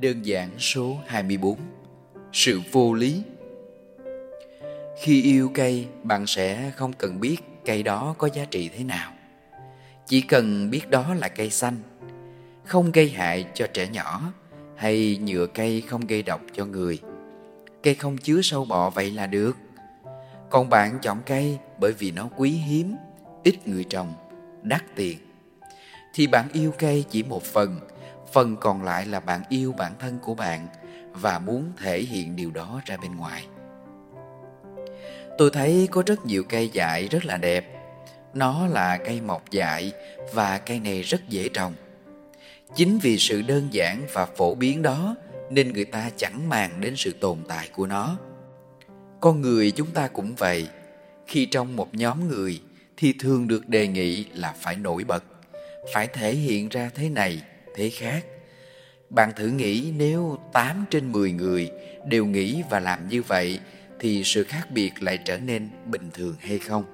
Đơn giản số 24 Sự vô lý Khi yêu cây, bạn sẽ không cần biết cây đó có giá trị thế nào. Chỉ cần biết đó là cây xanh, không gây hại cho trẻ nhỏ hay nhựa cây không gây độc cho người. Cây không chứa sâu bọ vậy là được. Còn bạn chọn cây bởi vì nó quý hiếm, ít người trồng, đắt tiền. Thì bạn yêu cây chỉ một phần, phần còn lại là bạn yêu bản thân của bạn và muốn thể hiện điều đó ra bên ngoài. Tôi thấy có rất nhiều cây dại rất là đẹp. Nó là cây mọc dại và cây này rất dễ trồng. Chính vì sự đơn giản và phổ biến đó nên người ta chẳng màng đến sự tồn tại của nó. Con người chúng ta cũng vậy. Khi trong một nhóm người thì thường được đề nghị là phải nổi bật, phải thể hiện ra thế này, thế khác. Bạn thử nghĩ nếu 8 trên 10 người đều nghĩ và làm như vậy thì sự khác biệt lại trở nên bình thường hay không?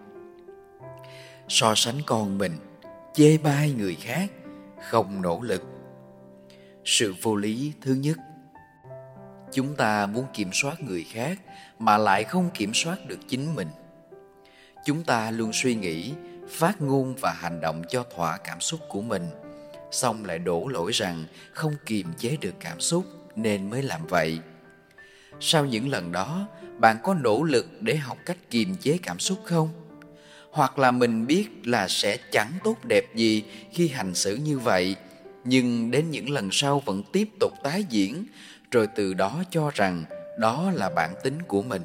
So sánh con mình, chê bai người khác, không nỗ lực. Sự vô lý thứ nhất Chúng ta muốn kiểm soát người khác mà lại không kiểm soát được chính mình. Chúng ta luôn suy nghĩ, phát ngôn và hành động cho thỏa cảm xúc của mình, xong lại đổ lỗi rằng không kiềm chế được cảm xúc nên mới làm vậy. Sau những lần đó, bạn có nỗ lực để học cách kiềm chế cảm xúc không? Hoặc là mình biết là sẽ chẳng tốt đẹp gì khi hành xử như vậy, nhưng đến những lần sau vẫn tiếp tục tái diễn, rồi từ đó cho rằng đó là bản tính của mình,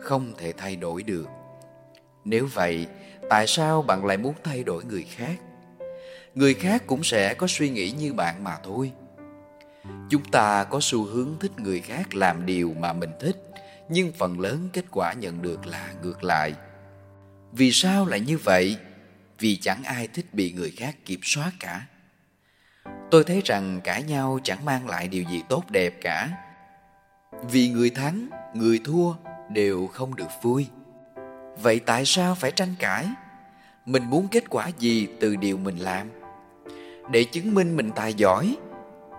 không thể thay đổi được. Nếu vậy, tại sao bạn lại muốn thay đổi người khác? Người khác cũng sẽ có suy nghĩ như bạn mà thôi. Chúng ta có xu hướng thích người khác làm điều mà mình thích, nhưng phần lớn kết quả nhận được là ngược lại. Vì sao lại như vậy? Vì chẳng ai thích bị người khác kiểm soát cả. Tôi thấy rằng cãi nhau chẳng mang lại điều gì tốt đẹp cả. Vì người thắng, người thua đều không được vui. Vậy tại sao phải tranh cãi? Mình muốn kết quả gì từ điều mình làm? Để chứng minh mình tài giỏi,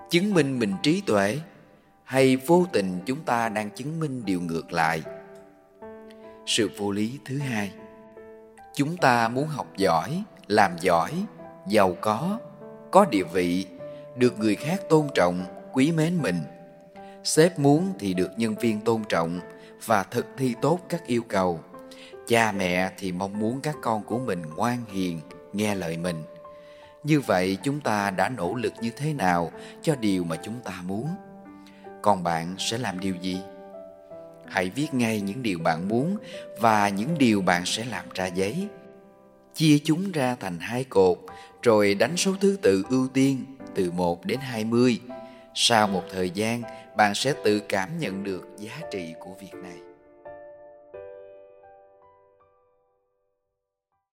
chứng minh mình trí tuệ, hay vô tình chúng ta đang chứng minh điều ngược lại? Sự vô lý thứ hai Chúng ta muốn học giỏi, làm giỏi, giàu có, có địa vị, được người khác tôn trọng, quý mến mình. Sếp muốn thì được nhân viên tôn trọng và thực thi tốt các yêu cầu. Cha mẹ thì mong muốn các con của mình ngoan hiền, nghe lời mình. Như vậy chúng ta đã nỗ lực như thế nào cho điều mà chúng ta muốn? Còn bạn sẽ làm điều gì? Hãy viết ngay những điều bạn muốn và những điều bạn sẽ làm ra giấy. Chia chúng ra thành hai cột rồi đánh số thứ tự ưu tiên từ 1 đến 20. Sau một thời gian, bạn sẽ tự cảm nhận được giá trị của việc này.